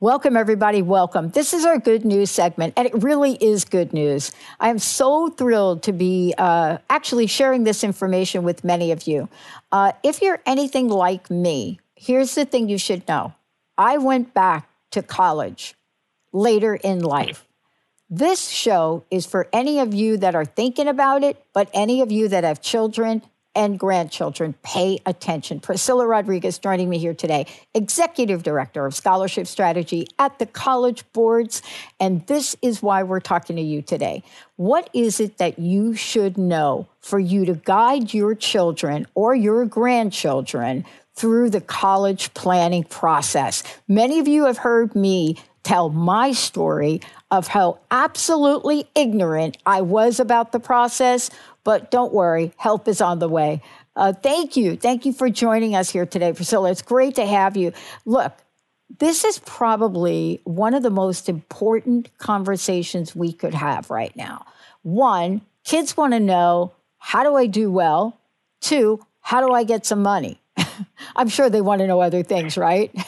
Welcome, everybody. Welcome. This is our good news segment, and it really is good news. I am so thrilled to be uh, actually sharing this information with many of you. Uh, if you're anything like me, here's the thing you should know I went back to college later in life. This show is for any of you that are thinking about it, but any of you that have children and grandchildren pay attention. Priscilla Rodriguez joining me here today, Executive Director of Scholarship Strategy at the College Boards. And this is why we're talking to you today. What is it that you should know for you to guide your children or your grandchildren through the college planning process? Many of you have heard me tell my story of how absolutely ignorant I was about the process, but don't worry, help is on the way. Uh, thank you. Thank you for joining us here today, Priscilla. It's great to have you. Look, this is probably one of the most important conversations we could have right now. One, kids want to know how do I do well? Two, how do I get some money? I'm sure they want to know other things, right?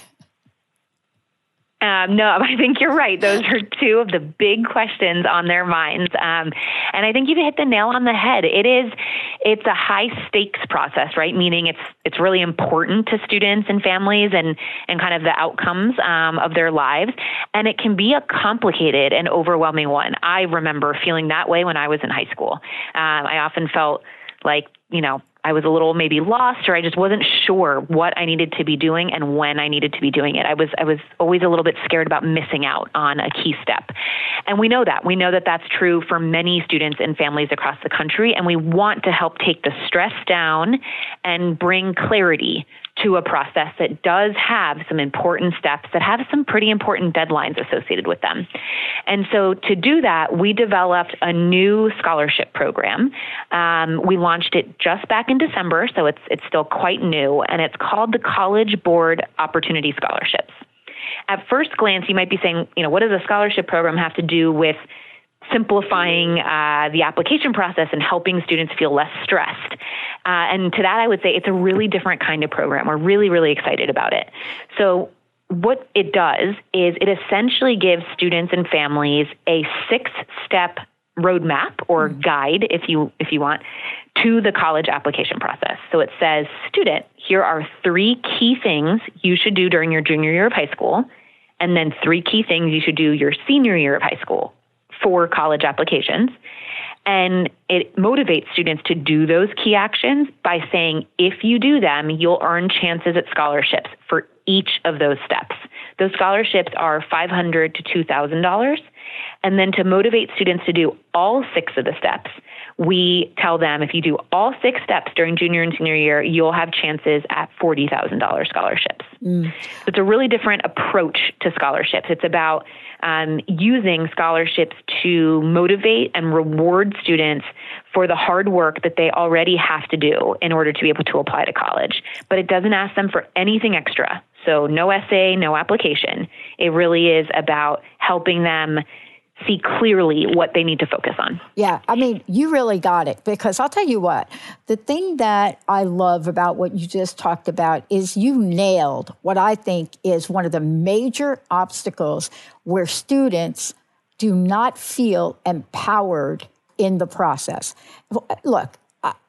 Um, no, I think you're right. Those are two of the big questions on their minds, um, and I think you've hit the nail on the head. It is, it's a high stakes process, right? Meaning it's it's really important to students and families and and kind of the outcomes um, of their lives, and it can be a complicated and overwhelming one. I remember feeling that way when I was in high school. Um, I often felt like you know I was a little maybe lost or I just wasn't sure what I needed to be doing and when I needed to be doing it. I was I was always a little bit scared about missing out on a key step. And we know that. We know that that's true for many students and families across the country and we want to help take the stress down and bring clarity to a process that does have some important steps that have some pretty important deadlines associated with them. And so to do that, we developed a new scholarship program. Um, we launched it just back in December, so it's it's still quite new, and it's called the College Board Opportunity Scholarships. At first glance, you might be saying, you know, what does a scholarship program have to do with simplifying uh, the application process and helping students feel less stressed. Uh, and to that, I would say it's a really different kind of program. We're really, really excited about it. So, what it does is it essentially gives students and families a six step roadmap or mm-hmm. guide if you if you want to the college application process. So it says, student, here are three key things you should do during your junior year of high school, and then three key things you should do your senior year of high school for college applications. And it motivates students to do those key actions by saying, if you do them, you'll earn chances at scholarships for each of those steps. Those scholarships are 500 to $2,000. And then to motivate students to do all six of the steps, we tell them if you do all six steps during junior and senior year, you'll have chances at $40,000 scholarships. Mm. It's a really different approach to scholarships. It's about um, using scholarships to motivate and reward students for the hard work that they already have to do in order to be able to apply to college. But it doesn't ask them for anything extra. So, no essay, no application. It really is about helping them see clearly what they need to focus on. Yeah, I mean, you really got it because I'll tell you what, the thing that I love about what you just talked about is you nailed what I think is one of the major obstacles where students do not feel empowered in the process. Look,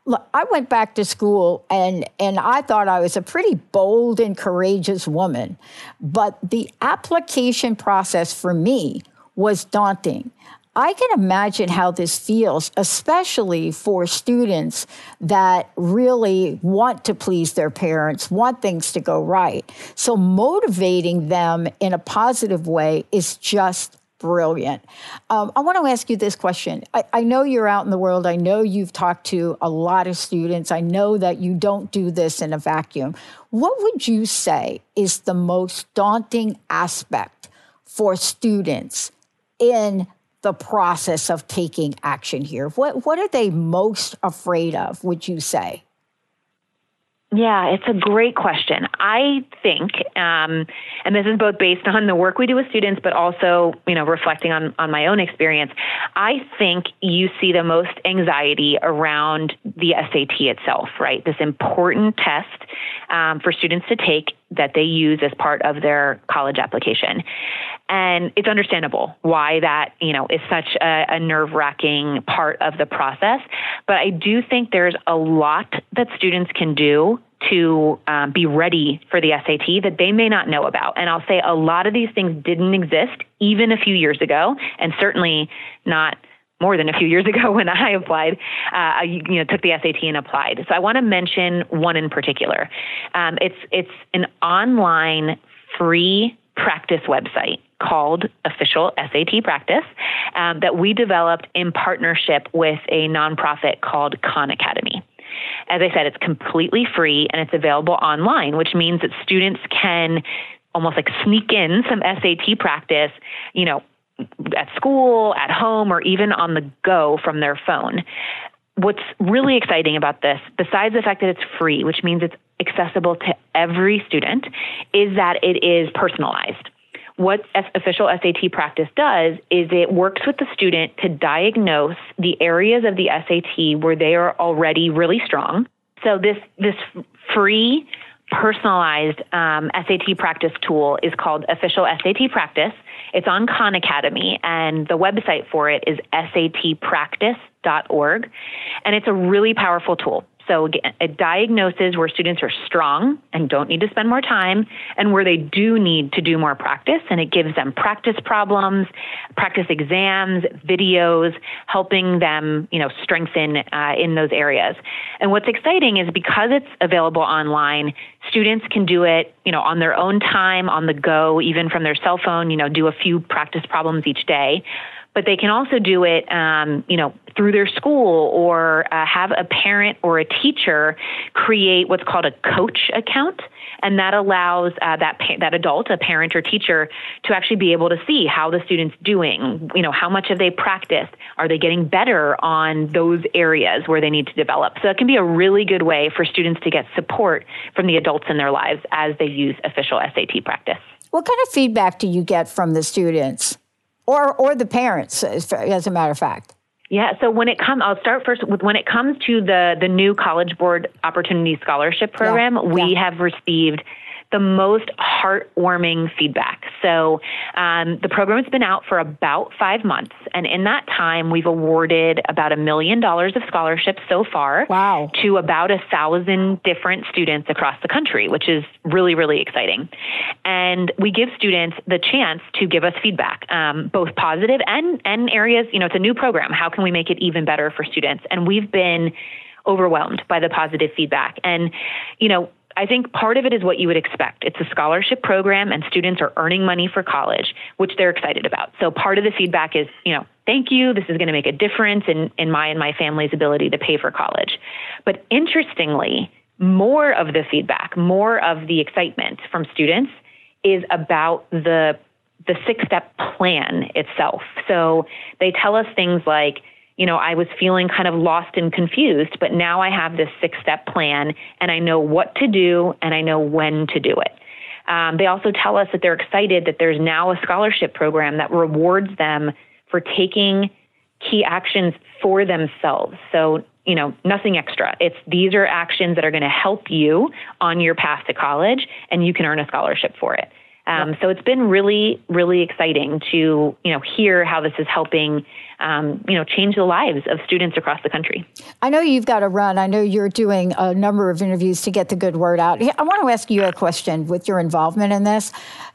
look, I went back to school and, and I thought I was a pretty bold and courageous woman. But the application process for me was daunting. I can imagine how this feels, especially for students that really want to please their parents, want things to go right. So, motivating them in a positive way is just brilliant. Um, I want to ask you this question. I, I, know you're out in the world. I know you've talked to a lot of students. I know that you don't do this in a vacuum. What would you say is the most daunting aspect for students in the process of taking action here? What, what are they most afraid of, would you say? Yeah, it's a great question. I think, um, and this is both based on the work we do with students, but also, you know, reflecting on, on my own experience. I think you see the most anxiety around the SAT itself, right? This important test um, for students to take that they use as part of their college application. And it's understandable why that, you know, is such a, a nerve wracking part of the process. But I do think there's a lot that students can do to um, be ready for the SAT that they may not know about. And I'll say a lot of these things didn't exist even a few years ago, and certainly not more than a few years ago when I applied, uh, you know, took the SAT and applied. So I want to mention one in particular. Um, it's it's an online free practice website called Official SAT Practice um, that we developed in partnership with a nonprofit called Khan Academy. As I said, it's completely free and it's available online, which means that students can almost like sneak in some SAT practice, you know, at school, at home, or even on the go from their phone. What's really exciting about this, besides the fact that it's free, which means it's accessible to every student, is that it is personalized. What official SAT practice does is it works with the student to diagnose the areas of the SAT where they are already really strong. So this this free personalized um, SAT practice tool is called Official SAT Practice. It's on Khan Academy, and the website for it is satpractice.org. And it's a really powerful tool. So it diagnoses where students are strong and don't need to spend more time and where they do need to do more practice. And it gives them practice problems, practice exams, videos, helping them, you know, strengthen uh, in those areas. And what's exciting is because it's available online, students can do it, you know, on their own time, on the go, even from their cell phone, you know, do a few practice problems each day but they can also do it, um, you know, through their school or uh, have a parent or a teacher create what's called a coach account, and that allows uh, that pa- that adult, a parent or teacher, to actually be able to see how the student's doing. You know, how much have they practiced? Are they getting better on those areas where they need to develop? So it can be a really good way for students to get support from the adults in their lives as they use official SAT practice. What kind of feedback do you get from the students? Or or the parents, as a matter of fact. Yeah, so when it comes, I'll start first with when it comes to the the new College Board Opportunity Scholarship Program, yeah, we yeah. have received the most heartwarming feedback. So um, the program has been out for about five months, and in that time, we've awarded about a million dollars of scholarships so far. Wow. To about a thousand different students across the country, which is really really exciting. And we give students the chance to give us feedback, um, both positive and and areas. You know, it's a new program. How can we make it even better for students? And we've been overwhelmed by the positive feedback. And, you know, I think part of it is what you would expect. It's a scholarship program and students are earning money for college, which they're excited about. So part of the feedback is, you know, thank you. This is going to make a difference in, in my and my family's ability to pay for college. But interestingly, more of the feedback, more of the excitement from students is about the the six step plan itself. So they tell us things like, you know, I was feeling kind of lost and confused, but now I have this six step plan and I know what to do and I know when to do it. Um, they also tell us that they're excited that there's now a scholarship program that rewards them for taking key actions for themselves. So, you know, nothing extra. It's these are actions that are going to help you on your path to college and you can earn a scholarship for it. Um, so it's been really, really exciting to you know hear how this is helping um, you know change the lives of students across the country. I know you've got to run. I know you're doing a number of interviews to get the good word out. I want to ask you a question with your involvement in this.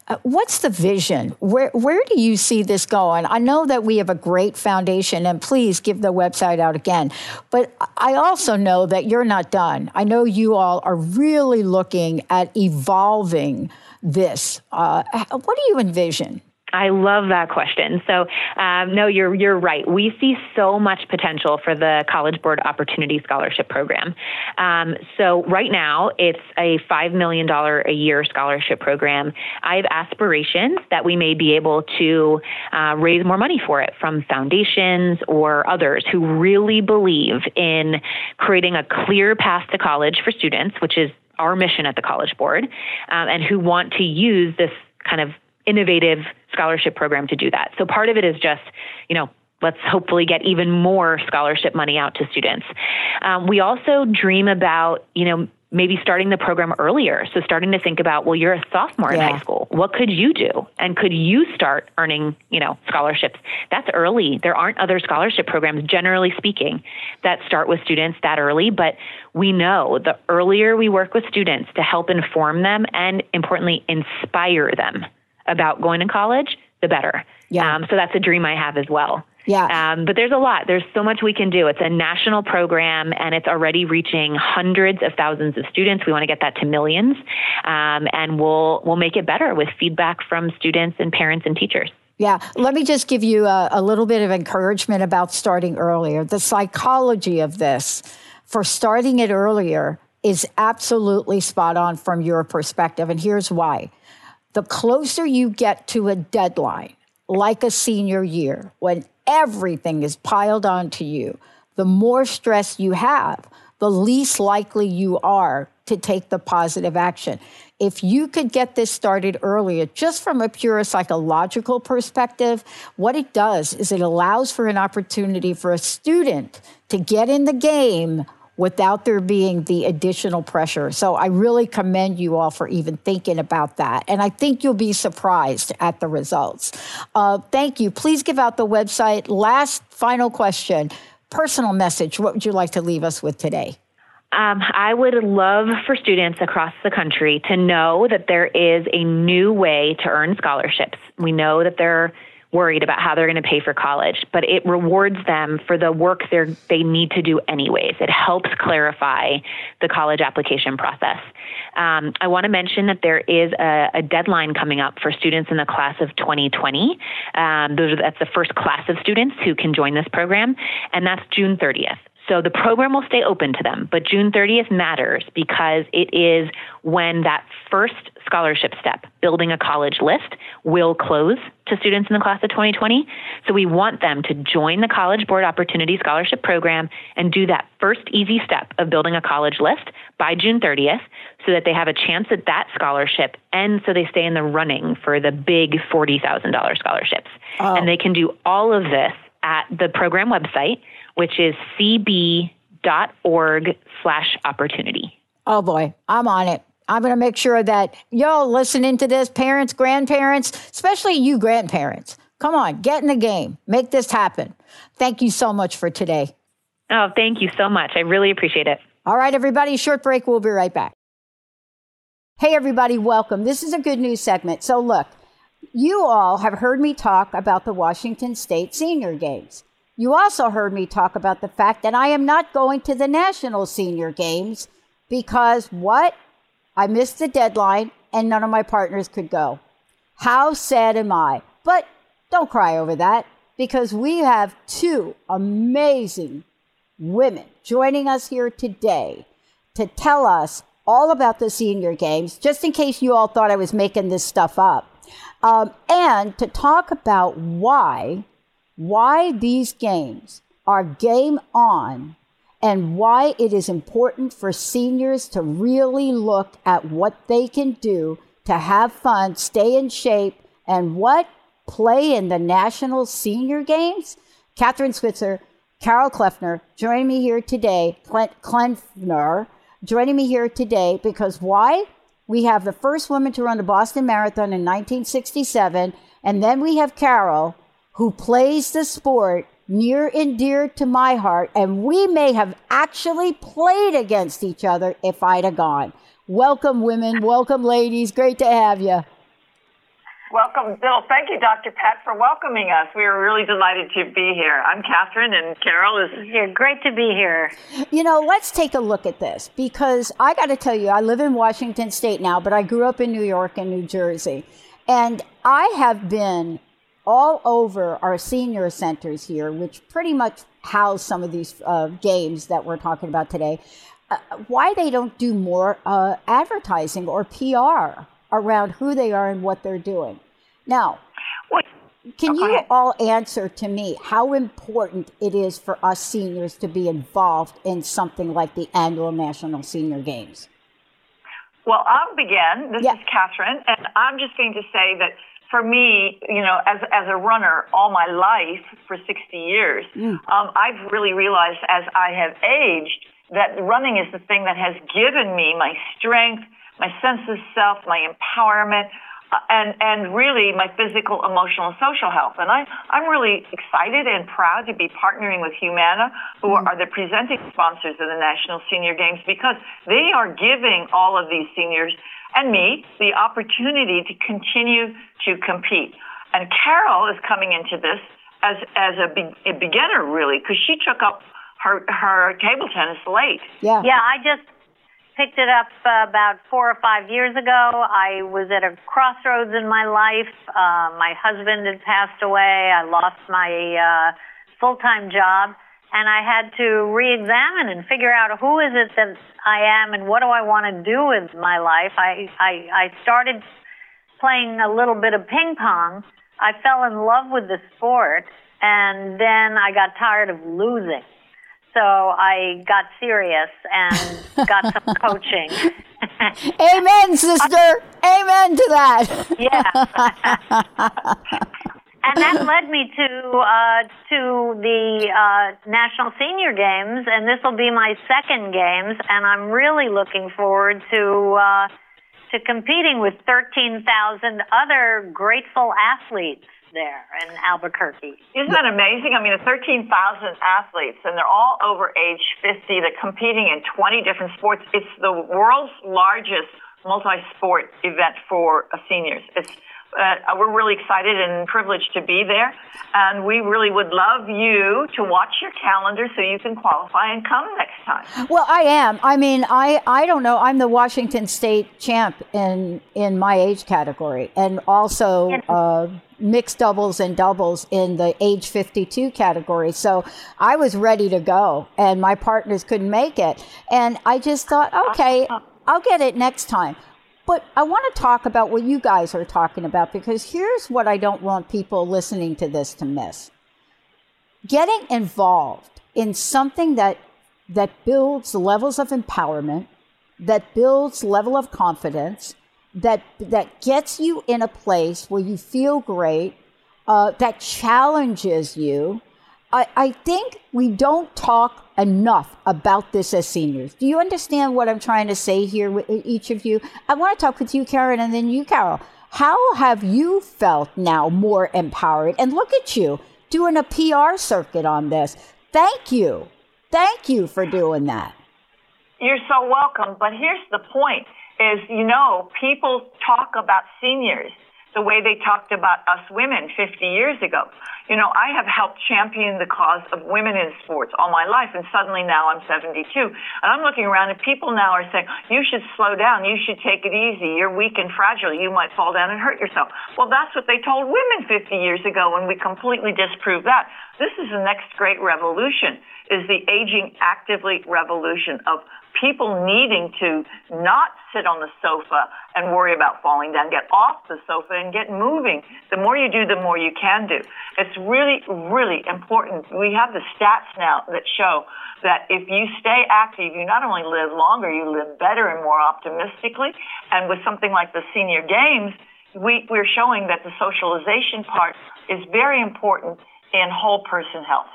Uh, what's the vision? Where where do you see this going? I know that we have a great foundation, and please give the website out again. But I also know that you're not done. I know you all are really looking at evolving this. Uh, what do you envision? I love that question. So, um, no, you're you're right. We see so much potential for the College Board Opportunity Scholarship Program. Um, so, right now, it's a five million dollar a year scholarship program. I have aspirations that we may be able to uh, raise more money for it from foundations or others who really believe in creating a clear path to college for students, which is our mission at the College Board, um, and who want to use this kind of innovative scholarship program to do that. So part of it is just, you know, let's hopefully get even more scholarship money out to students. Um, we also dream about, you know, maybe starting the program earlier. So starting to think about, well, you're a sophomore yeah. in high school. What could you do? And could you start earning, you know, scholarships? That's early. There aren't other scholarship programs, generally speaking, that start with students that early. But we know the earlier we work with students to help inform them and importantly, inspire them about going to college, the better. Yeah. Um, so that's a dream I have as well. Yeah. Um, but there's a lot. There's so much we can do. It's a national program and it's already reaching hundreds of thousands of students. We want to get that to millions. Um, and we'll, we'll make it better with feedback from students and parents and teachers. Yeah, let me just give you a, a little bit of encouragement about starting earlier. The psychology of this for starting it earlier is absolutely spot on from your perspective. And here's why the closer you get to a deadline, like a senior year, when everything is piled onto you, the more stress you have, the least likely you are to take the positive action. If you could get this started earlier, just from a pure psychological perspective, what it does is it allows for an opportunity for a student to get in the game without there being the additional pressure. So I really commend you all for even thinking about that. And I think you'll be surprised at the results. Uh, thank you. Please give out the website. Last final question personal message. What would you like to leave us with today? Um, I would love for students across the country to know that there is a new way to earn scholarships. We know that there worried about how they're going to pay for college, but it rewards them for the work they they need to do anyways. It helps clarify the college application process. Um, I want to mention that there is a, a, deadline coming up for students in the class of 2020. Um, those are, that's the first class of students who can join this program, and that's June 30th. So the program will stay open to them, but June 30th matters because it is when that first scholarship step, building a college list, will close to students in the class of 2020. So we want them to join the College Board Opportunity Scholarship Program and do that first easy step of building a college list by June 30th so that they have a chance at that scholarship and so they stay in the running for the big $40,000 scholarships. Oh. And they can do all of this at the program website which is cb.org slash opportunity. Oh boy, I'm on it. I'm going to make sure that y'all listening to this, parents, grandparents, especially you grandparents, come on, get in the game. Make this happen. Thank you so much for today. Oh, thank you so much. I really appreciate it. All right, everybody, short break. We'll be right back. Hey, everybody, welcome. This is a good news segment. So, look, you all have heard me talk about the Washington State Senior Games. You also heard me talk about the fact that I am not going to the National Senior Games because what? I missed the deadline and none of my partners could go. How sad am I? But don't cry over that because we have two amazing women joining us here today to tell us all about the senior games, just in case you all thought I was making this stuff up, um, and to talk about why why these games are game on and why it is important for seniors to really look at what they can do to have fun, stay in shape, and what play in the national senior games. Kathrine Switzer, Carol Kleffner joining me here today, Kleffner joining me here today because why? We have the first woman to run the Boston Marathon in 1967. And then we have Carol, who plays the sport near and dear to my heart. And we may have actually played against each other if I'd have gone. Welcome, women. Welcome, ladies. Great to have you. Welcome, Bill. Thank you, Dr. Pat, for welcoming us. We are really delighted to be here. I'm Kathrine, and Carol is here. Great to be here. You know, let's take a look at this because I got to tell you, I live in Washington State now, but I grew up in New York and New Jersey. And I have been all over our senior centers here, which pretty much house some of these uh, games that we're talking about today. Uh, why they don't do more uh, advertising or PR around who they are and what they're doing. Now, can you all answer to me how important it is for us seniors to be involved in something like the annual National Senior Games? Well, I'll begin. This yeah. is Kathrine, and I'm just going to say that for me, you know, as as a runner all my life for 60 years, mm. um, I've really realized as I have aged that running is the thing that has given me my strength, my sense of self, my empowerment, and and really my physical, emotional, and social health. And I I'm really excited and proud to be partnering with Humana, who mm. are the presenting sponsors of the National Senior Games, because they are giving all of these seniors and me the opportunity to continue to compete. And Carol is coming into this as as a, be, a beginner, really, because she took up her her table tennis late. Yeah. Yeah, I just picked it up uh, about four or five years ago. I was at a crossroads in my life. Uh, my husband had passed away. I lost my uh, full time job. And I had to re examine and figure out who is it that I am and what do I want to do with my life. I, I, I started playing a little bit of ping pong. I fell in love with the sport, and then I got tired of losing. So I got serious and got some coaching. Amen, sister. Amen to that. yeah. and that led me to uh, to the uh, National Senior Games, and this will be my second games, and I'm really looking forward to uh, to competing with 13,000 other grateful athletes there in Albuquerque. Isn't that amazing? I mean, 13,000 athletes, and they're all over age 50. They're competing in 20 different sports. It's the world's largest multi-sport event for seniors. It's uh, we're really excited and privileged to be there. And we really would love you to watch your calendar so you can qualify and come next time. Well, I am. I mean, I, I don't know. I'm the Washington State champ in, in my age category and also uh, mixed doubles and doubles in the age 52 category. So I was ready to go and my partners couldn't make it. And I just thought, okay, I'll get it next time. But I want to talk about what you guys are talking about because here's what I don't want people listening to this to miss. Getting involved in something that that builds levels of empowerment, that builds level of confidence, that that gets you in a place where you feel great, uh, that challenges you. I, I think we don't talk enough about this as seniors. Do you understand what I'm trying to say here with each of you? I want to talk with you, Karen, and then you, Carol. How have you felt now more empowered? And look at you doing a PR circuit on this. Thank you. Thank you for doing that. You're so welcome. But here's the point is, you know, people talk about seniors the way they talked about us women 50 years ago. You know, I have helped champion the cause of women in sports all my life, and suddenly now I'm 72. And I'm looking around, and people now are saying, You should slow down. You should take it easy. You're weak and fragile. You might fall down and hurt yourself. Well, that's what they told women 50 years ago, and we completely disproved that. This is the next great revolution, is the aging actively revolution of people needing to not sit on the sofa and worry about falling down, get off the sofa and get moving. The more you do, the more you can do. It's really, really important. We have the stats now that show that if you stay active, you not only live longer, you live better and more optimistically. And with something like the senior games, we, we're showing that the socialization part is very important in whole person health.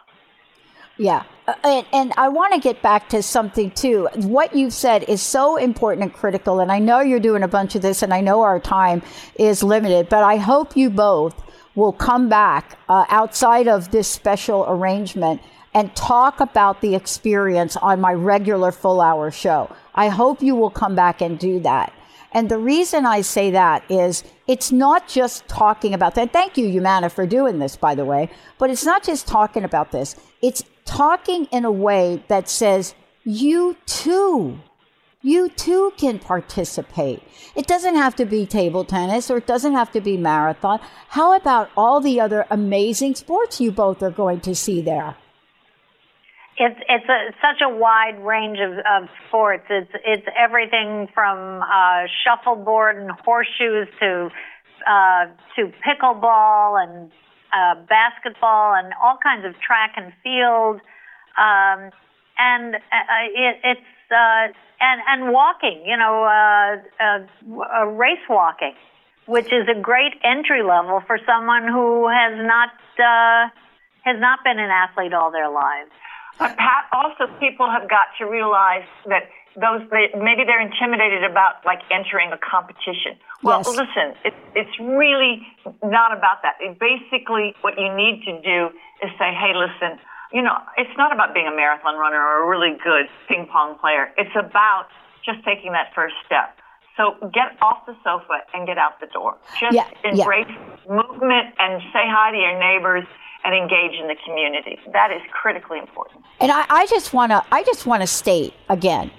Yeah. Uh, and, and, I want to get back to something too. What you've said is so important and critical. And I know you're doing a bunch of this, and I know our time is limited, but I hope you both will come back uh, outside of this special arrangement and talk about the experience on my regular full hour show. I hope you will come back and do that. And the reason I say that is it's not just talking about that. Thank you, Humana, for doing this, by the way. But it's not just talking about this. It's talking in a way that says, you too, you too can participate. It doesn't have to be table tennis or it doesn't have to be marathon. How about all the other amazing sports you both are going to see there? It's it's a, such a wide range of, of sports. It's it's everything from uh, shuffleboard and horseshoes to uh, to pickleball and uh, basketball and all kinds of track and field, um, and uh, it, it's uh, and and walking. You know, uh, uh, race walking, which is a great entry level for someone who has not uh, has not been an athlete all their lives. But Pat, also people have got to realize that those they, maybe they're intimidated about like entering a competition. Well, yes. listen, it, it's really not about that. It basically, what you need to do is say, hey, listen, you know, it's not about being a marathon runner or a really good ping pong player. It's about just taking that first step. So get off the sofa and get out the door. Just yeah, embrace yeah. movement and say hi to your neighbors and engage in the community. That is critically important. And I, I just want to I just want to state again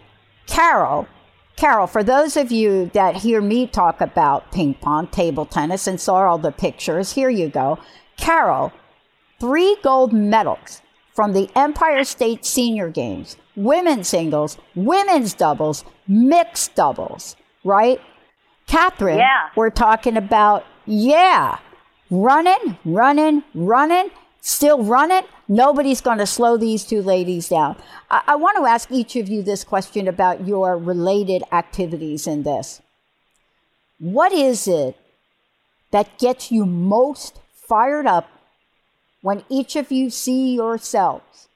Carol, Carol, for those of you that hear me talk about ping pong, table tennis, and saw all the pictures, here you go. Carol, three gold medals from the Empire State Senior Games, women's singles, women's doubles, mixed doubles, right? Kathrine, yeah. we're talking about, yeah, running, running, running, still run it, Nobody's going to slow these two ladies down. I, I want to ask each of you this question about your related activities in this. What is it that gets you most fired up when each of you see yourselves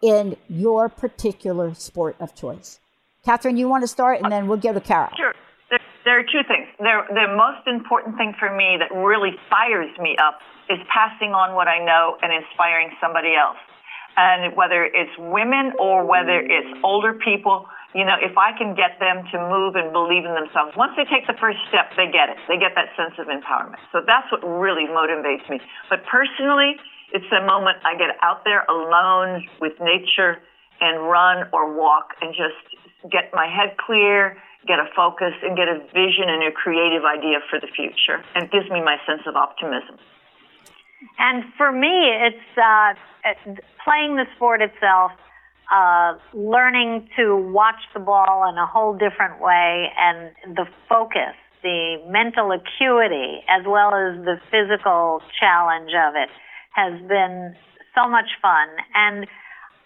in your particular sport of choice? Kathrine, you want to start, and then we'll go to Carol. Sure. There, there are two things. There, the most important thing for me that really fires me up is passing on what I know and inspiring somebody else. And whether it's women or whether it's older people, you know, if I can get them to move and believe in themselves, once they take the first step, they get it. They get that sense of empowerment. So that's what really motivates me. But personally, it's the moment I get out there alone with nature and run or walk and just get my head clear, get a focus, and get a vision and a creative idea for the future. And gives me my sense of optimism. And for me, it's uh, playing the sport itself, uh, learning to watch the ball in a whole different way, and the focus, the mental acuity, as well as the physical challenge of it, has been so much fun. And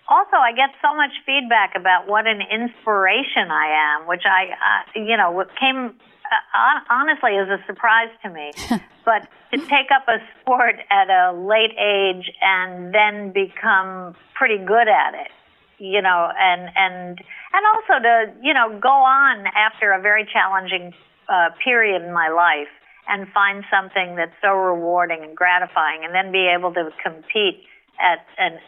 also, I get so much feedback about what an inspiration I am, which I, uh, you know, came uh, honestly is a surprise to me. but to take up a sport at a late age and then become pretty good at it, you know, and and and also to you know go on after a very challenging uh, period in my life and find something that's so rewarding and gratifying, and then be able to compete at an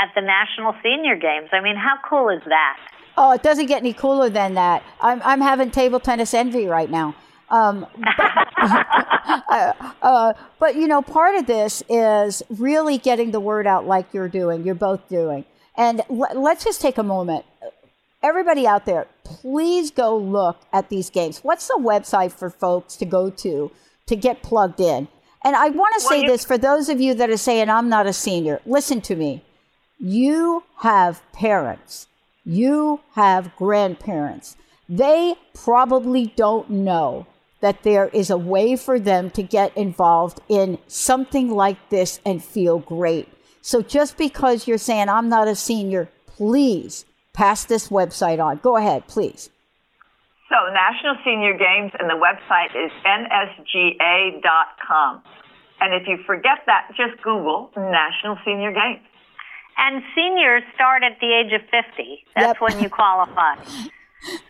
at the National Senior Games. I mean, how cool is that? Oh, it doesn't get any cooler than that. I'm, I'm having table tennis envy right now. Um, but, uh, uh, but, you know, part of this is really getting the word out like you're doing, you're both doing. And l- let's just take a moment. Everybody out there, please go look at these games. What's the website for folks to go to to get plugged in? And I want to say this for those of you that are saying, I'm not a senior, listen to me. You have parents, you have grandparents. They probably don't know that there is a way for them to get involved in something like this and feel great. So just because you're saying, I'm not a senior, please pass this website on. Go ahead, please. So, National Senior Games, and the website is nsga.com. And if you forget that, just Google National Senior Games. And seniors start at the age of 50. That's Yep. when you qualify.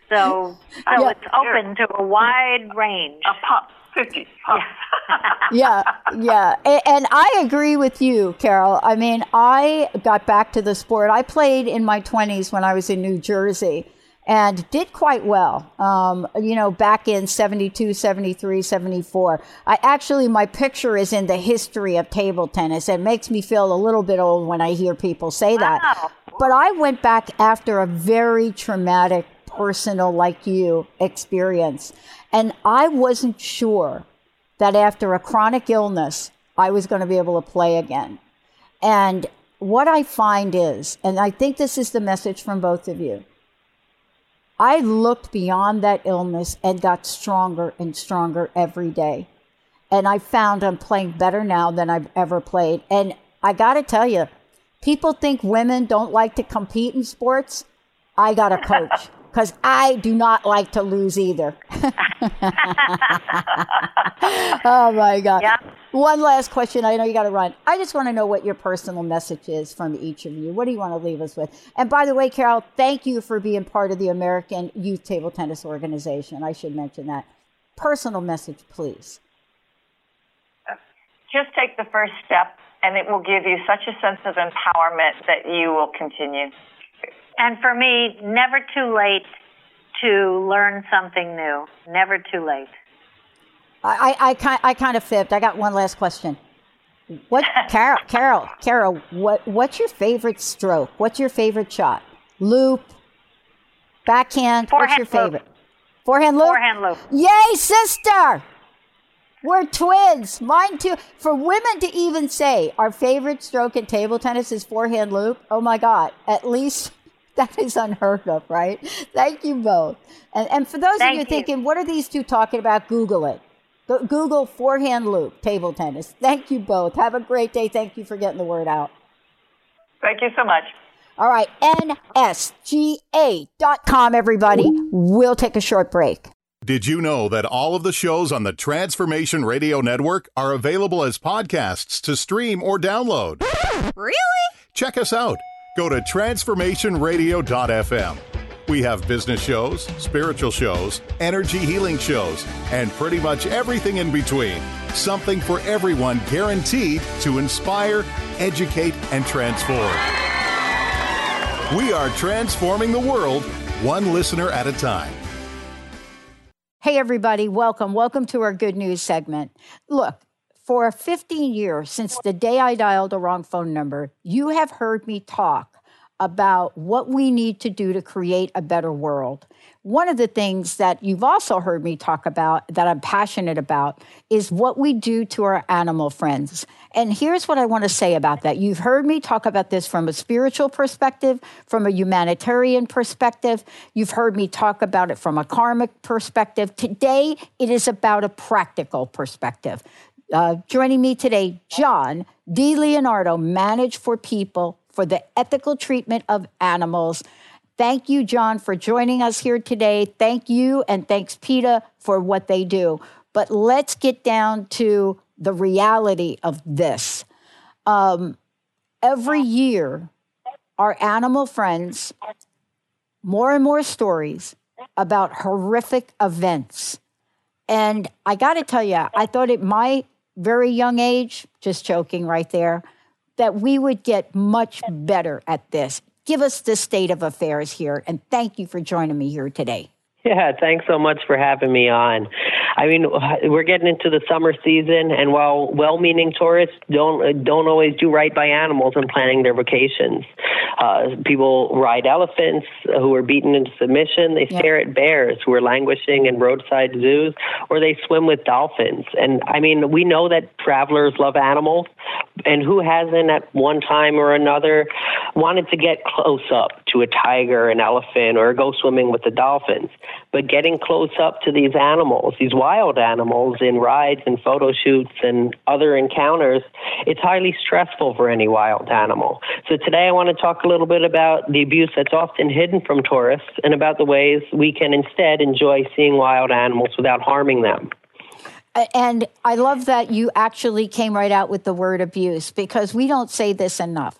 So, so Yeah. it's open to a wide range. A pup, 50 pups. yeah, yeah. A- And I agree with you, Carol. I mean, I got back to the sport. I played in my 20s when I was in New Jersey and did quite well. Um, you know, back in 72, 73, 74. I actually, my picture is in the history of table tennis. It makes me feel a little bit old when I hear people say that. Wow. But I went back after a very traumatic, personal, like you, experience. And I wasn't sure that after a chronic illness, I was going to be able to play again. And what I find is, and I think this is the message from both of you, I looked beyond that illness and got stronger and stronger every day. And I found I'm playing better now than I've ever played. And I got to tell you, people think women don't like to compete in sports. I got a coach because I do not like to lose either. oh my God. Yeah. One last question. I know you got to run. I just want to know what your personal message is from each of you. What do you want to leave us with? And by the way, Carol, thank you for being part of the American Youth Table Tennis Organization. I should mention that. Personal message, please. Just take the first step, and it will give you such a sense of empowerment that you will continue. And for me, never too late to learn something new. Never too late. I, I, I, kind, I kind of fibbed. I got one last question. What, Carol, Carol, Carol, what, what's your favorite stroke? What's your favorite shot? Loop, backhand, what's Forehand your loop. favorite? Forehand loop? Forehand loop. Yay, sister! We're twins. Mine too. For women to even say our favorite stroke in table tennis is forehand loop, oh my God, at least that is unheard of, right? Thank you both. And, and for those Thank of you you. thinking, what are these two talking about? Google it. Go- Google forehand loop table tennis. Thank you both. Have a great day. Thank you for getting the word out. Thank you so much. All right, nsga.com, everybody. We'll take a short break. Did you know that all of the shows on the Transformation Radio Network are available as podcasts to stream or download? Really? Check us out. Go to transformationradio.fm. We have business shows, spiritual shows, energy healing shows, and pretty much everything in between. Something for everyone guaranteed to inspire, educate, and transform. We are transforming the world one listener at a time. Hey, everybody, welcome. Welcome to our good news segment. Look, for 15 years, since the day I dialed the wrong phone number, you have heard me talk about what we need to do to create a better world. One of the things that you've also heard me talk about that I'm passionate about is what we do to our animal friends. And here's what I want to say about that. You've heard me talk about this from a spiritual perspective, from a humanitarian perspective. You've heard me talk about it from a karmic perspective. Today, it is about a practical perspective. Uh, joining me today, John Di Leonardo, Manage for People for the Ethical Treatment of Animals. Thank you, John, for joining us here today. Thank you, and thanks, PETA, for what they do. But let's get down to the reality of this. Um, every year, our animal friends, more and more stories about horrific events. And I got to tell you, I thought it my very young age, just joking right there, that we would get much better at this. Give us the state of affairs here, and thank you for joining me here today. Yeah, thanks so much for having me on. I mean, we're getting into the summer season, and while well-meaning tourists don't don't always do right by animals in planning their vacations, uh, people ride elephants who are beaten into submission. They stare at bears who are languishing in roadside zoos, or they swim with dolphins. And I mean, we know that travelers love animals, and who hasn't at one time or another wanted to get close up to a tiger, an elephant, or go swimming with the dolphins? But getting close up to these animals, these wild animals, in rides and photo shoots and other encounters, it's highly stressful for any wild animal. So today I want to talk a little bit about the abuse that's often hidden from tourists and about the ways we can instead enjoy seeing wild animals without harming them. And I love that you actually came right out with the word abuse because we don't say this enough.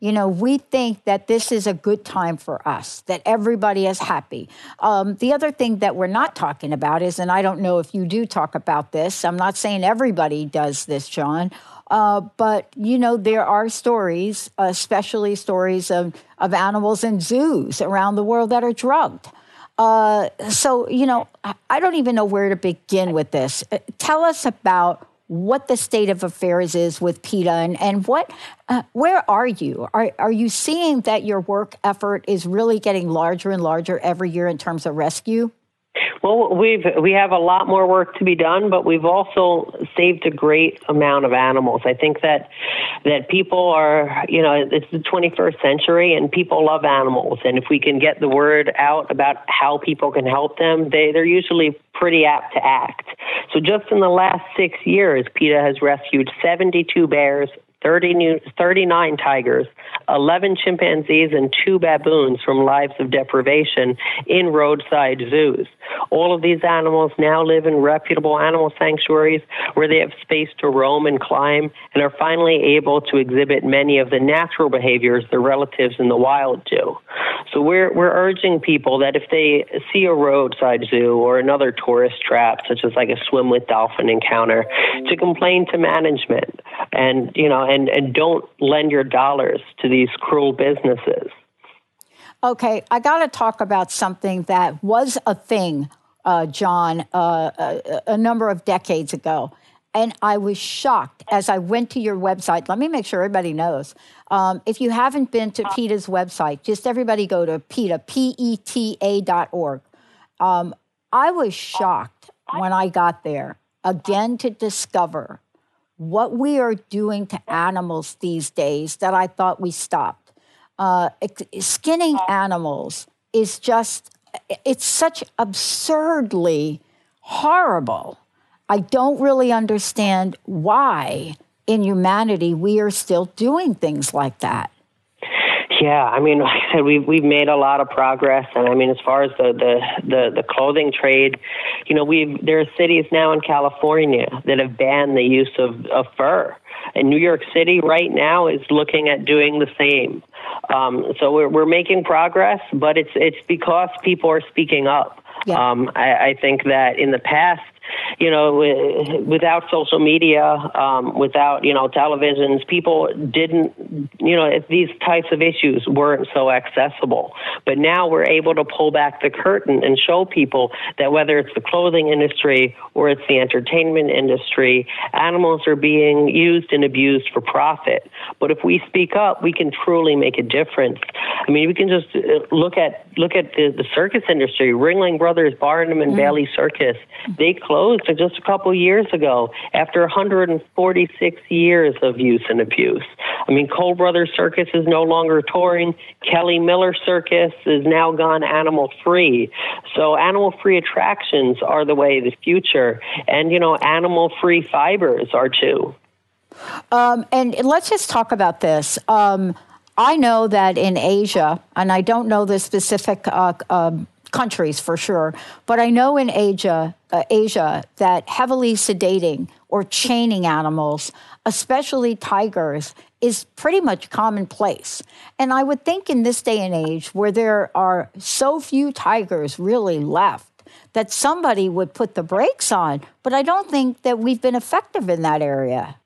You know, we think that this is a good time for us, that everybody is happy. Um, the other thing that we're not talking about is, and I don't know if you do talk about this, I'm not saying everybody does this, John, uh, but you know, there are stories, especially stories of, of animals in zoos around the world that are drugged. Uh, so, you know, I don't even know where to begin with this. Uh, tell us about what the state of affairs is with PETA and, and what, uh, where are you? Are, are you seeing that your work effort is really getting larger and larger every year in terms of rescue? Well, we've we have a lot more work to be done, but we've also saved a great amount of animals. I think that that people are, you know, it's the 21st century, and people love animals. And if we can get the word out about how people can help them, they they're usually pretty apt to act. So just in the last six years, PETA has rescued 72 bears, 30 new, 39 tigers, 11 chimpanzees, and two baboons from lives of deprivation in roadside zoos. All of these animals now live in reputable animal sanctuaries where they have space to roam and climb and are finally able to exhibit many of the natural behaviors their relatives in the wild do. So we're, we're urging people that if they see a roadside zoo or another tourist trap, such as like a swim with dolphin encounter, to complain to management and, you know, and, and don't lend your dollars to these cruel businesses. Okay, I got to talk about something that was a thing, uh, John, uh, a, a, number of decades ago. And I was shocked as I went to your website. Let me make sure everybody knows. Um, if you haven't been to PETA's website, just everybody go to PETA, P E T A dot org. Um, I was shocked when I got there again to discover what we are doing to animals these days that I thought we stopped. Uh, skinning animals is just, it's such absurdly horrible. I don't really understand why in humanity we are still doing things like that. Yeah, I mean, like I said, we've we've made a lot of progress, and I mean, as far as the the the, the clothing trade, you know, we've there are cities now in California that have banned the use of, of fur, and New York City right now is looking at doing the same. Um, so we're we're making progress, but it's it's because people are speaking up. Yeah. Um, I, I think that in the past you know, without social media, um, without you know televisions, people didn't, you know, these types of issues weren't so accessible. But now we're able to pull back the curtain and show people that whether it's the clothing industry or it's the entertainment industry, animals are being used and abused for profit. But if we speak up, we can truly make a difference. I mean, we can just uh, look at look at the, the circus industry. Ringling Brothers, Barnum and mm. Bailey Circus, they closed just a couple years ago after 146 years of use and abuse. I mean, Cole Brothers Circus is no longer touring. Kelly Miller Circus is now gone animal free. So animal free attractions are the way of the future. And, you know, animal free fibers are too. Um, and let's just talk about this. Um, I know that in Asia, and I don't know the specific uh, um, countries for sure. But I know in Asia, uh, Asia that heavily sedating or chaining animals, especially tigers, is pretty much commonplace. And I would think in this day and age where there are so few tigers really left, that somebody would put the brakes on. But I don't think that we've been effective in that area.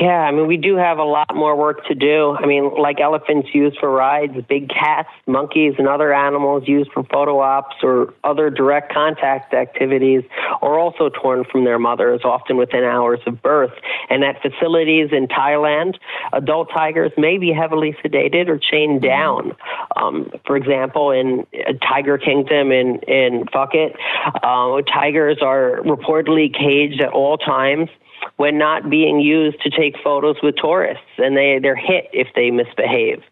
Yeah, I mean, we do have a lot more work to do. I mean, like elephants used for rides, big cats, monkeys, and other animals used for photo ops or other direct contact activities are also torn from their mothers, often within hours of birth. And at facilities in Thailand, adult tigers may be heavily sedated or chained down. Um, for example, in Tiger Kingdom in, in Phuket, uh, tigers are reportedly caged at all times when not being used to take photos with tourists, and they, they're hit if they misbehave.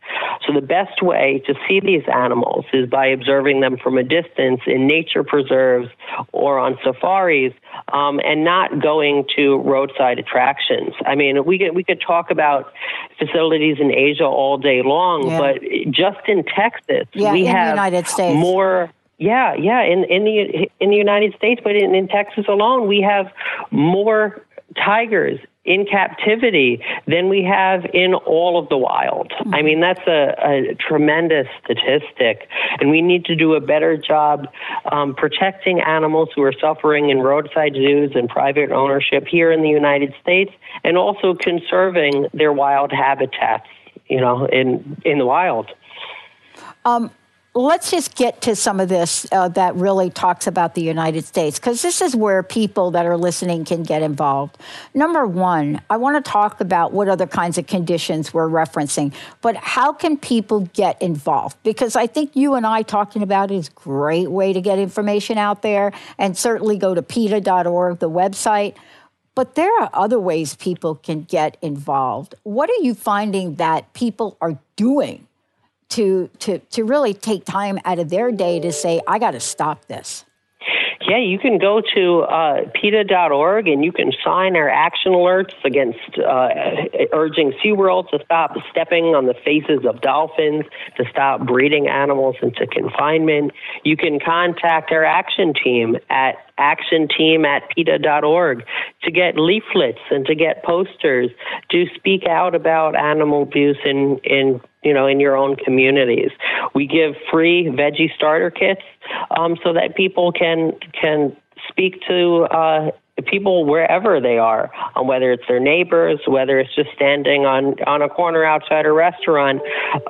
So, the best way to see these animals is by observing them from a distance in nature preserves or on safaris, um, and not going to roadside attractions. I mean, we could, we could talk about facilities in Asia all day long, yeah. but just in Texas, yeah, we in have United States. more yeah, yeah, in in the in the United States, but in, in Texas alone, we have more tigers in captivity than we have in all of the wild. Mm-hmm. I mean, that's a, a, tremendous statistic, and we need to do a better job um, protecting animals who are suffering in roadside zoos and private ownership here in the United States, and also conserving their wild habitats. You know, in in the wild. Um, let's just get to some of this uh, that really talks about the United States, because this is where people that are listening can get involved. Number one, I want to talk about what other kinds of conditions we're referencing, but how can people get involved? Because I think you and I talking about is a great way to get information out there, and certainly go to PETA.org, the website. But there are other ways people can get involved. What are you finding that people are doing to to to really take time out of their day to say, I got to stop this? Yeah, you can go to uh, PETA.org and you can sign our action alerts against uh, urging SeaWorld to stop stepping on the faces of dolphins, to stop breeding animals into confinement. You can contact our action team at actionteam at PETA.org to get leaflets and to get posters to speak out about animal abuse in, in you know, in your own communities. We give free veggie starter kits um, so that people can can speak to uh, people wherever they are, um, whether it's their neighbors, whether it's just standing on on a corner outside a restaurant,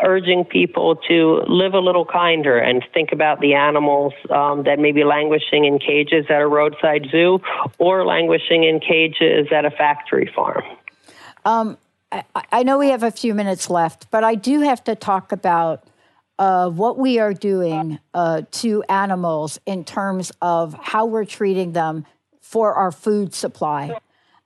urging people to live a little kinder and think about the animals um, that may be languishing in cages at a roadside zoo or languishing in cages at a factory farm. Um, I, I know we have a few minutes left, but I do have to talk about uh, what we are doing uh, to animals in terms of how we're treating them for our food supply.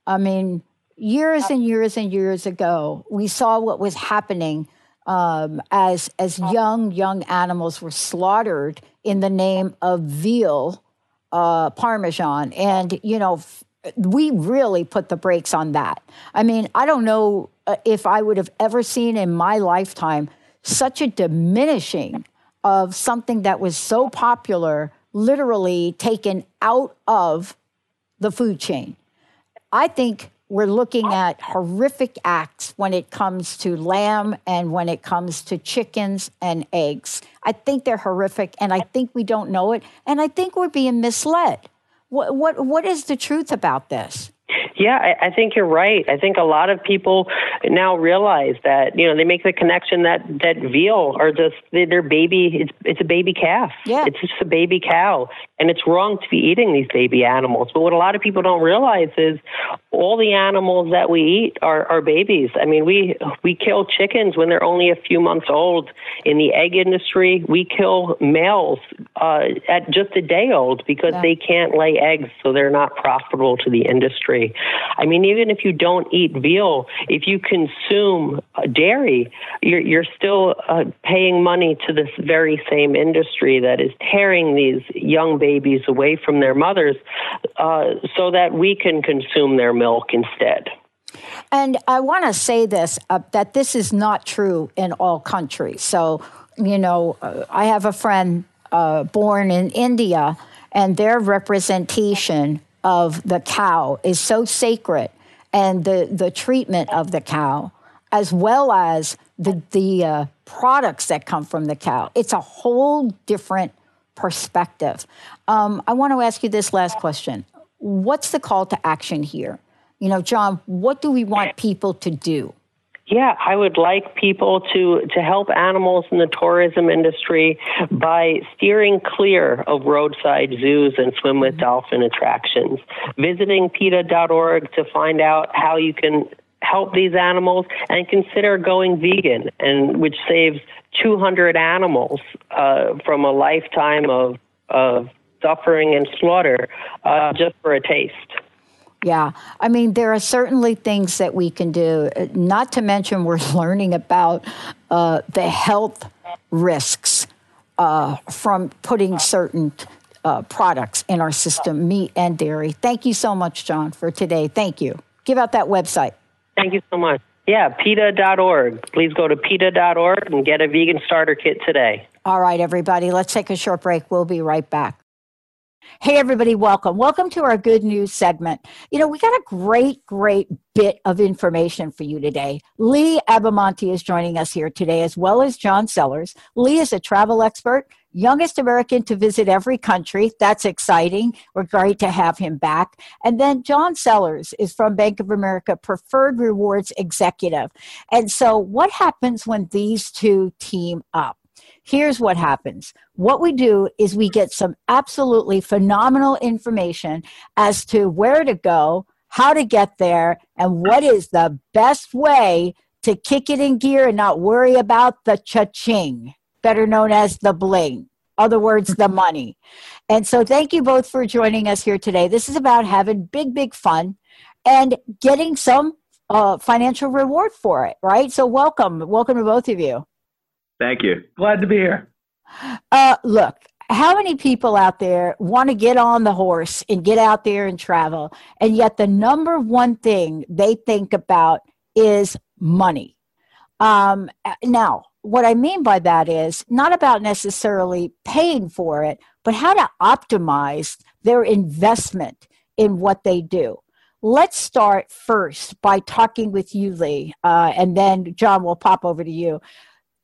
I mean, years and years and years ago, we saw what was happening um, as as young young animals were slaughtered in the name of veal uh, parmesan, and you know. F- we really put the brakes on that. I mean, I don't know uh, if I would have ever seen in my lifetime such a diminishing of something that was so popular literally taken out of the food chain. I think we're looking at horrific acts when it comes to lamb and when it comes to chickens and eggs. I think they're horrific and I think we don't know it and I think we're being misled. What what what is the truth about this? Yeah, I, I think you're right. I think a lot of people now realize that you know they make the connection that that veal are just they're baby. It's it's a baby calf. Yeah, it's just a baby cow, and it's wrong to be eating these baby animals. But what a lot of people don't realize is all the animals that we eat are, are babies. I mean, we we kill chickens when they're only a few months old. In the egg industry, we kill males uh, at just a day old because yeah. they can't lay eggs, so they're not profitable to the industry. I mean, even if you don't eat veal, if you consume dairy, you're, you're still uh, paying money to this very same industry that is tearing these young babies away from their mothers uh, so that we can consume their milk instead. And I want to say this uh, that this is not true in all countries. So, you know, uh, I have a friend uh, born in India, and their representation of the cow is so sacred and the, the treatment of the cow, as well as the, the uh, products that come from the cow. It's a whole different perspective. Um, I want to ask you this last question What's the call to action here? You know, John, what do we want people to do? Yeah, I would like people to, to help animals in the tourism industry by steering clear of roadside zoos and swim with dolphin attractions. Visiting PETA.org to find out how you can help these animals and consider going vegan, and which saves 200 animals uh, from a lifetime of, of suffering and slaughter uh, just for a taste. Yeah, I mean, there are certainly things that we can do, not to mention we're learning about uh, the health risks uh, from putting certain uh, products in our system, meat and dairy. Thank you so much, John, for today. Thank you. Give out that website. Thank you so much. Yeah, PETA.org. Please go to PETA.org and get a vegan starter kit today. All right, everybody, let's take a short break. We'll be right back. Hey, everybody, welcome. Welcome to our good news segment. You know, we got a great, great bit of information for you today. Lee Abamonte is joining us here today, as well as John Sellers. Lee is a travel expert, youngest American to visit every country. That's exciting. We're great to have him back. And then John Sellers is from Bank of America, Preferred Rewards Executive. And so, what happens when these two team up? Here's what happens. What we do is we get some absolutely phenomenal information as to where to go, how to get there, and what is the best way to kick it in gear and not worry about the cha-ching, better known as the bling. Other words, the money. And so thank you both for joining us here today. This is about having big, big fun and getting some uh, financial reward for it, right? So welcome. Welcome to both of you. Thank you. Glad to be here. Uh, look, how many people out there want to get on the horse and get out there and travel, and yet the number one thing they think about is money? Um, now, what I mean by that is not about necessarily paying for it, but how to optimize their investment in what they do. Let's start first by talking with you, Lee, uh, and then John will pop over to you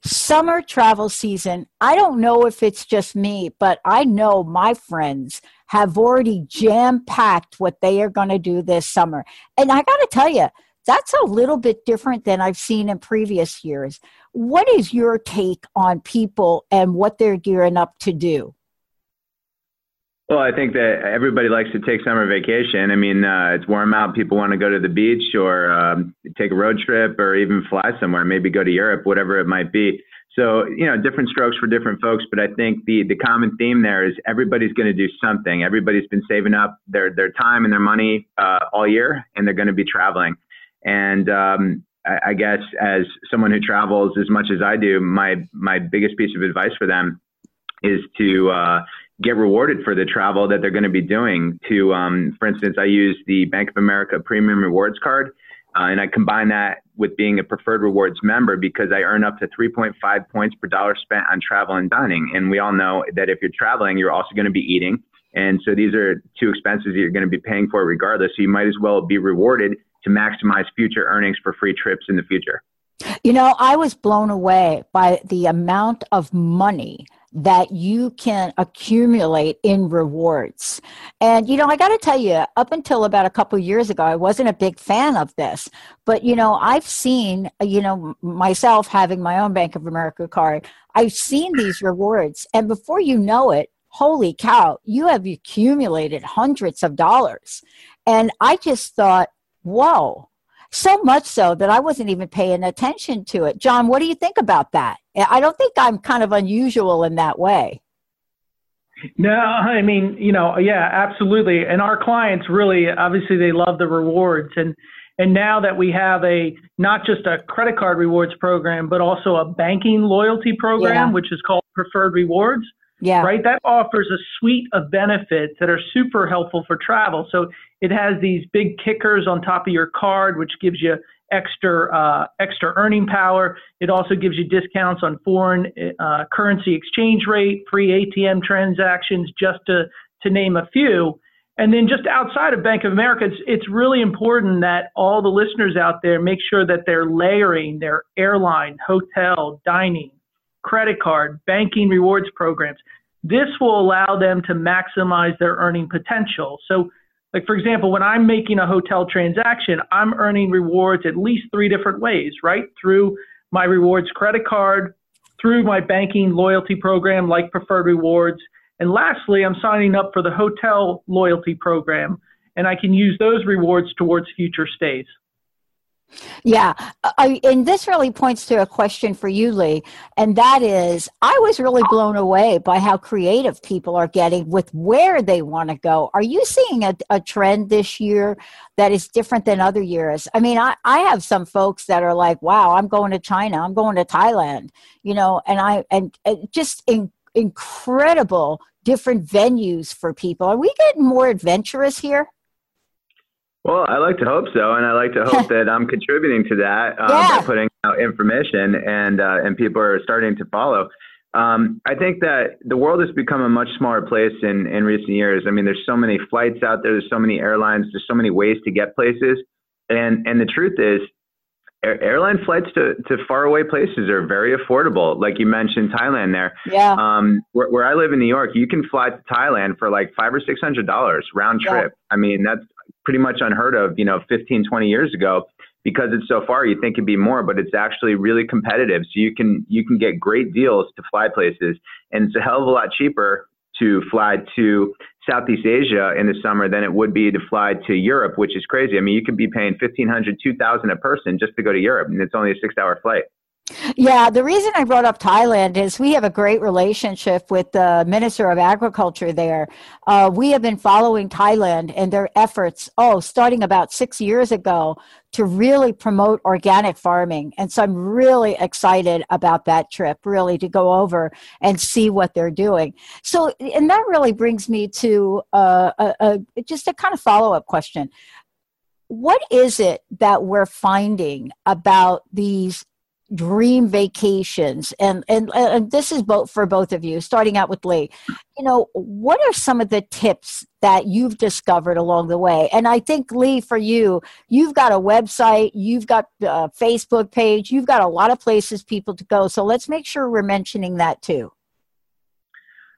summer travel season, I don't know if it's just me, but I know my friends have already jam packed what they are going to do this summer. And I got to tell you, that's a little bit different than I've seen in previous years. What is your take on people and what they're gearing up to do? Well, I think that everybody likes to take summer vacation. I mean, uh, it's warm out. People want to go to the beach or um, take a road trip or even fly somewhere, maybe go to Europe, whatever it might be. So, you know, different strokes for different folks. But I think the, the common theme there is everybody's going to do something. Everybody's been saving up their, their time and their money uh, all year, and they're going to be traveling. And um, I, I guess as someone who travels as much as I do, my, my biggest piece of advice for them is to, uh, get rewarded for the travel that they're going to be doing. To, um, for instance, I use the Bank of America Premium Rewards Card, uh, and I combine that with being a preferred rewards member because I earn up to 3.5 points per dollar spent on travel and dining. And we all know that if you're traveling, you're also going to be eating. And so these are two expenses that you're going to be paying for regardless. So you might as well be rewarded to maximize future earnings for free trips in the future. You know, I was blown away by the amount of money that you can accumulate in rewards. And, you know, I got to tell you, up until about a couple years ago, I wasn't a big fan of this. But, you know, I've seen, you know, myself having my own Bank of America card, I've seen these rewards. And before you know it, holy cow, you have accumulated hundreds of dollars. And I just thought, whoa. So much so that I wasn't even paying attention to it. John, what do you think about that? I don't think I'm kind of unusual in that way. No, I mean, you know, yeah, absolutely. And our clients really, obviously, they love the rewards. And and now that we have a not just a credit card rewards program, but also a banking loyalty program, yeah. which is called Preferred Rewards. Yeah. Right. That offers a suite of benefits that are super helpful for travel. So it has these big kickers on top of your card, which gives you extra uh, extra earning power. It also gives you discounts on foreign uh, currency exchange rate, free ATM transactions, just to to name a few. And then just outside of Bank of America, it's, it's really important that all the listeners out there make sure that they're layering their airline, hotel, dining, credit card, banking rewards programs. This will allow them to maximize their earning potential. So like, for example, when I'm making a hotel transaction, I'm earning rewards at least three different ways, right? Through my rewards credit card, through my banking loyalty program like Preferred Rewards. And lastly, I'm signing up for the hotel loyalty program, and I can use those rewards towards future stays. Yeah, I, and this really points to a question for you, Lee, and that is I was really blown away by how creative people are getting with where they want to go. Are you seeing a, a trend this year that is different than other years? I mean, I, I have some folks that are like, wow, I'm going to China, I'm going to Thailand, you know, and I, and, and just in, incredible different venues for people. Are we getting more adventurous here? Well, I like to hope so, and I like to hope that I'm contributing to that um, yeah. by putting out information, and uh, and people are starting to follow. Um, I think that the world has become a much smaller place in in recent years. I mean, there's so many flights out there, there's so many airlines, there's so many ways to get places, And and the truth is, airline flights to, to faraway places are very affordable. Like you mentioned, Thailand there. Yeah. Um, where, where I live in New York, you can fly to Thailand for like five or six hundred dollars round trip. Yeah. I mean, that's pretty much unheard of, you know, 15, 20 years ago. Because it's so far, you think it'd be more, but it's actually really competitive. So you can you can get great deals to fly places, and it's a hell of a lot cheaper to fly to Southeast Asia in the summer than it would be to fly to Europe, which is crazy. I mean, you could be paying 1500 2000 a person just to go to Europe, and it's only a six hour flight. Yeah, the reason I brought up Thailand is we have a great relationship with the Minister of Agriculture there. Uh, we have been following Thailand and their efforts, oh, starting about six years ago, to really promote organic farming. And so I'm really excited about that trip, really to go over and see what they're doing. So, and that really brings me to uh, a, a, just a kind of follow up question. What is it that we're finding about these dream vacations. And, and and this is both for both of you starting out with lee. You know what are some of the tips that you've discovered along the way? And i think lee for you you've got a website you've got a facebook page you've got a lot of places people to go. So let's make sure we're mentioning that too.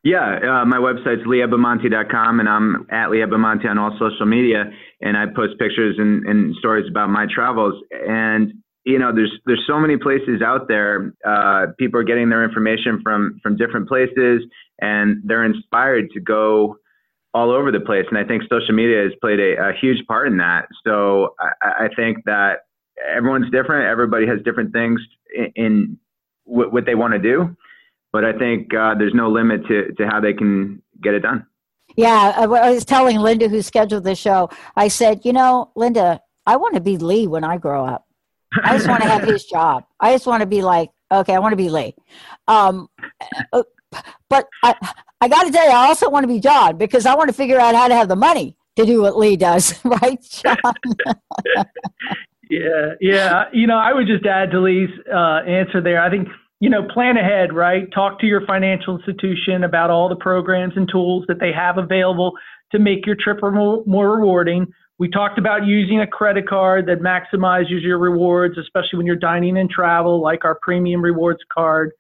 Yeah, uh, my website's leeabamonte.com, and I'm at leeabamonte on all social media, and I post pictures and, and stories about my travels. And you know, there's there's so many places out there. Uh, people are getting their information from from different places, and they're inspired to go all over the place. And I think social media has played a, a huge part in that. So I, I, think that everyone's different. Everybody has different things in, in what, what they want to do. But I think uh, there's no limit to, to how they can get it done. Yeah, I was telling Linda, who scheduled the show, I said, you know, Linda, I want to be Lee when I grow up. I just want to have his job. I just want to be like, okay, I want to be Lee. Um, uh, but I, I got to tell you, I also want to be John because I want to figure out how to have the money to do what Lee does, right, John? yeah, yeah. You know, I would just add to Lee's uh, answer there. I think you know, plan ahead, right? Talk to your financial institution about all the programs and tools that they have available to make your trip more, more rewarding. We talked about using a credit card that maximizes your rewards, especially when you're dining and travel, like our premium rewards card.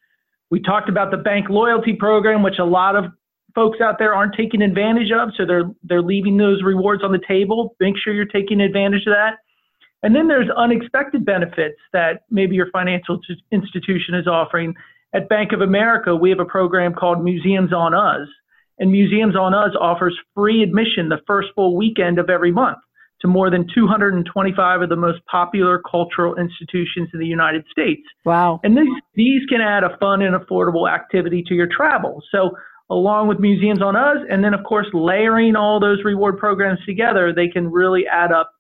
We talked about the bank loyalty program, which a lot of folks out there aren't taking advantage of, so they're they're leaving those rewards on the table. Make sure you're taking advantage of that. And then there's unexpected benefits that maybe your financial institution is offering. At Bank of America, we have a program called Museums on Us, and Museums on Us offers free admission the first full weekend of every month to more than 225 of the most popular cultural institutions in the United States. Wow. And these, these can add a fun and affordable activity to your travel. So, along with Museums on Us, and then, of course, layering all those reward programs together, they can really add up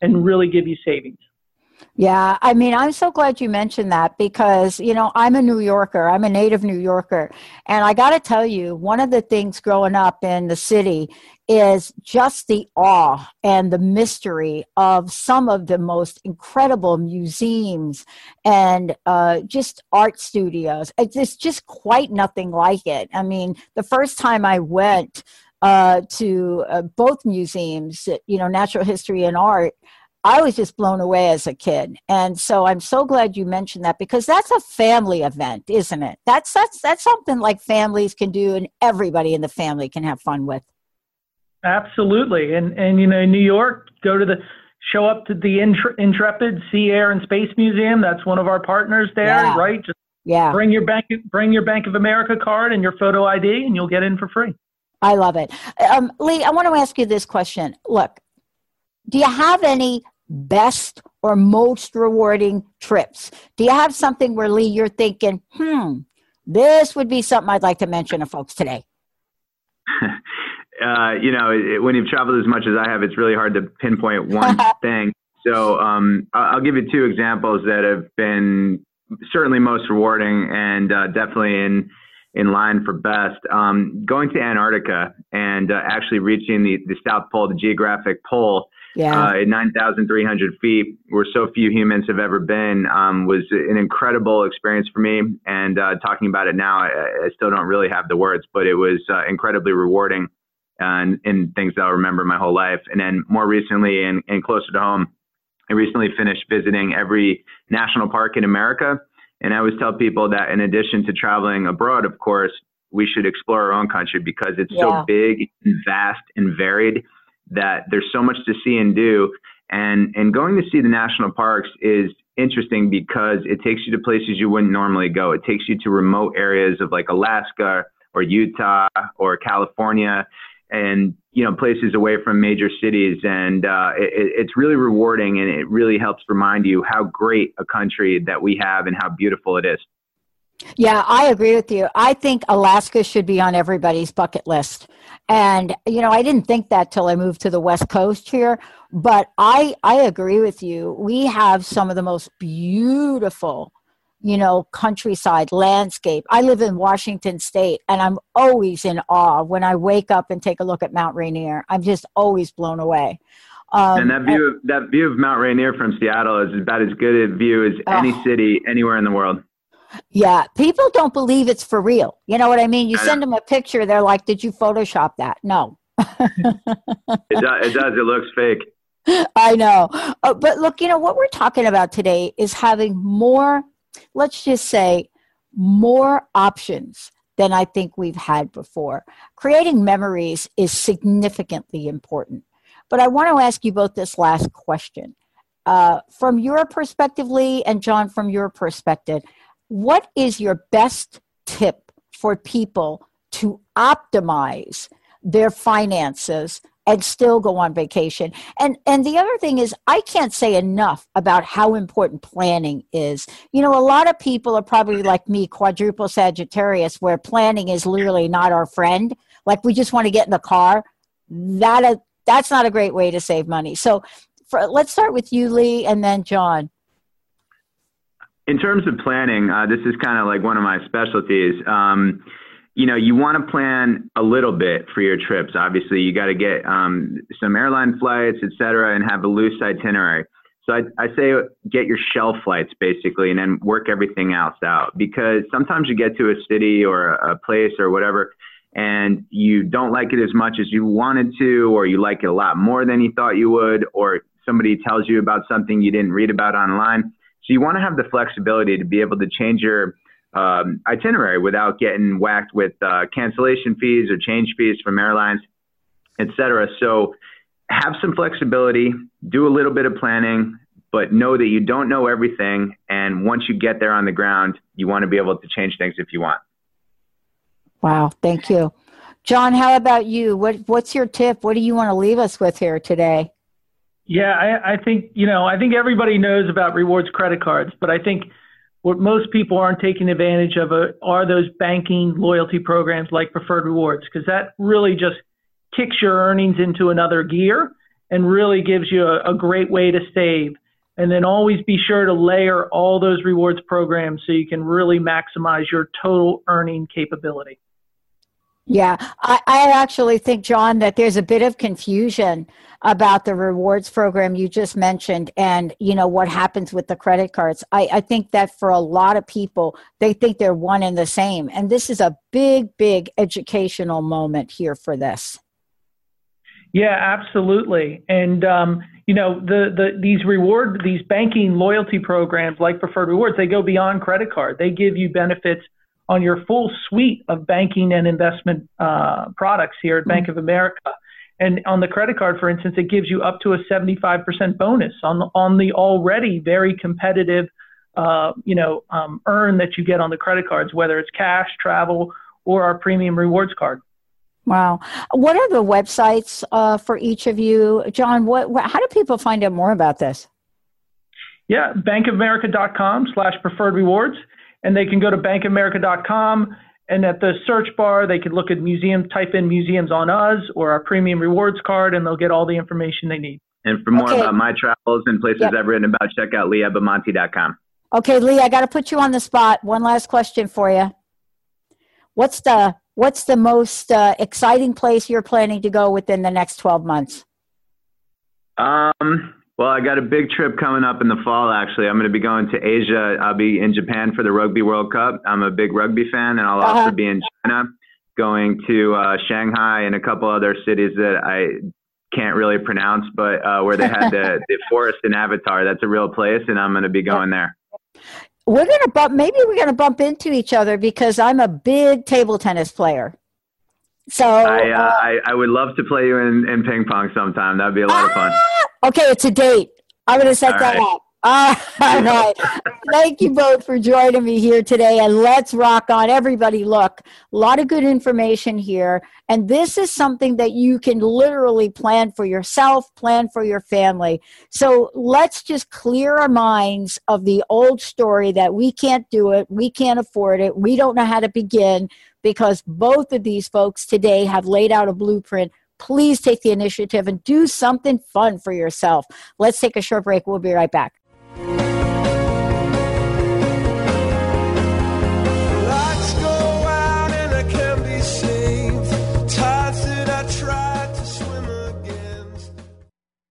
and really give you savings. Yeah, I mean, I'm so glad you mentioned that because, you know, I'm a New Yorker. I'm a native New Yorker. And I got to tell you, one of the things growing up in the city is just the awe and the mystery of some of the most incredible museums and uh, just art studios. It's just quite nothing like it. I mean, the first time I went uh, to uh, both museums, you know, natural history and art, I was just blown away as a kid. And so I'm so glad you mentioned that because that's a family event, isn't it? That's that's that's something like families can do and everybody in the family can have fun with. Absolutely. And and you know, New York, go to the show up to the Intrepid Sea Air and Space Museum. That's one of our partners there, yeah. right? Just yeah. Bring your bank bring your Bank of America card and your photo ID and you'll get in for free. I love it. Um, Lee, I want to ask you this question. Look, do you have any best or most rewarding trips? Do you have something where, Lee, you're thinking, hmm, this would be something I'd like to mention to folks today? uh, you know, it, when you've traveled as much as I have, it's really hard to pinpoint one thing. So um, I'll give you two examples that have been certainly most rewarding and uh, definitely in in line for best. Um, going to Antarctica and uh, actually reaching the, the South Pole, the geographic pole, yeah. uh, at 9,300 feet, where so few humans have ever been, um, was an incredible experience for me. And uh, talking about it now, I, I, still don't really have the words, but it was uh, incredibly rewarding and, and things that I'll remember my whole life. And then more recently and, and closer to home, I recently finished visiting every national park in America. And I always tell people that in addition to traveling abroad, of course, we should explore our own country because it's yeah. so big and vast and varied that there's so much to see and do. And, and going to see the national parks is interesting because it takes you to places you wouldn't normally go. It takes you to remote areas of like Alaska or Utah or California and you know places away from major cities. And uh, it, it's really rewarding and it really helps remind you how great a country that we have and how beautiful it is. Yeah i agree with you. I think alaska should be on everybody's bucket list. And you know i didn't think that till i moved to the west coast here but i i agree with you. We have some of the most beautiful you know, countryside landscape. I live in Washington State and I'm always in awe when I wake up and take a look at Mount Rainier. I'm just always blown away. Um, and that view, of, that view of Mount Rainier from Seattle is about as good a view as any city anywhere in the world. Yeah, people don't believe it's for real. You know what I mean? You I send know. them a picture, they're like, "Did you Photoshop that?" No. it, does, it does. It looks fake. I know. Uh, but look, you know, what we're talking about today is having more let's just say, more options than I think we've had before. Creating memories is significantly important. But I want to ask you both this last question. Uh, from your perspective, Lee, and John, from your perspective, what is your best tip for people to optimize their finances and still go on vacation. And and the other thing is I can't say enough about how important planning is. You know, a lot of people are probably like me, quadruple Sagittarius, where planning is literally not our friend. Like we just want to get in the car. That uh, that's not a great way to save money. So for, let's start with you, Lee, and then John. In terms of planning, uh, this is kind of like one of my specialties. Um, you know, you want to plan a little bit for your trips. Obviously, you got to get um, some airline flights, et cetera, and have a loose itinerary. So I, I say get your shell flights basically, and then work everything else out. Because sometimes you get to a city or a place or whatever, and you don't like it as much as you wanted to, or you like it a lot more than you thought you would, or somebody tells you about something you didn't read about online. So you want to have the flexibility to be able to change your um, itinerary without getting whacked with uh, cancellation fees or change fees from airlines, et cetera. So have some flexibility, do a little bit of planning, but know that you don't know everything. And once you get there on the ground, you want to be able to change things if you want. Wow, thank you. John, how about you? What, what's your tip? What do you want to leave us with here today? Yeah, I, I think, you know, I think everybody knows about rewards credit cards, but I think what most people aren't taking advantage of uh, are those banking loyalty programs like Preferred Rewards, because that really just kicks your earnings into another gear and really gives you a, a, great way to save. And then always be sure to layer all those rewards programs so you can really maximize your total earning capability. Yeah, I, I actually think, John, that there's a bit of confusion about the rewards program you just mentioned and you know what happens with the credit cards. I, I think that for a lot of people they think they're one and the same. And this is a big big educational moment here for this. Yeah absolutely. And um, you know the, the these reward these banking loyalty programs like preferred rewards they go beyond credit card. They give you benefits on your full suite of banking and investment uh, products here at Bank mm-hmm. of America. And on the credit card, for instance, it gives you up to a 75% bonus on on the already very competitive, uh, you know, um, earn that you get on the credit cards, whether it's cash, travel, or our premium rewards card. Wow. What are the websites uh, for each of you, John? What, what, how do people find out more about this? Yeah, bankofamerica.com slash preferred rewards, and they can go to bankamerica.com and at the search bar, they can look at museum, type in museums on us or our premium rewards card, and they'll get all the information they need. And for more okay. about my travels and places yep. I've written about, check out leeabamonte.com. Okay, Lee, I got to put you on the spot. One last question for you. What's the what's the most uh, exciting place you're planning to go within the next 12 months? Um, well, I got a big trip coming up in the fall, actually. I'm going to be going to Asia. I'll be in Japan for the Rugby World Cup. I'm a big rugby fan, and I'll uh-huh. also be in China, going to uh, Shanghai and a couple other cities that I can't really pronounce, but uh, where they had the, the forest in Avatar. That's a real place, and I'm going to be going there. We're gonna bump. Maybe we're gonna bump into each other because I'm a big table tennis player. So I, uh, I, I would love to play you in, in ping pong sometime. That'd be a lot ah! of fun. Okay, it's a date. I'm gonna set All that right. up. All right. Thank you both for joining me here today. And let's rock on. Everybody, look, a lot of good information here. And this is something that you can literally plan for yourself, plan for your family. So let's just clear our minds of the old story that we can't do it, we can't afford it, we don't know how to begin, because both of these folks today have laid out a blueprint please take the initiative and do something fun for yourself. Let's take a short break. We'll be right back.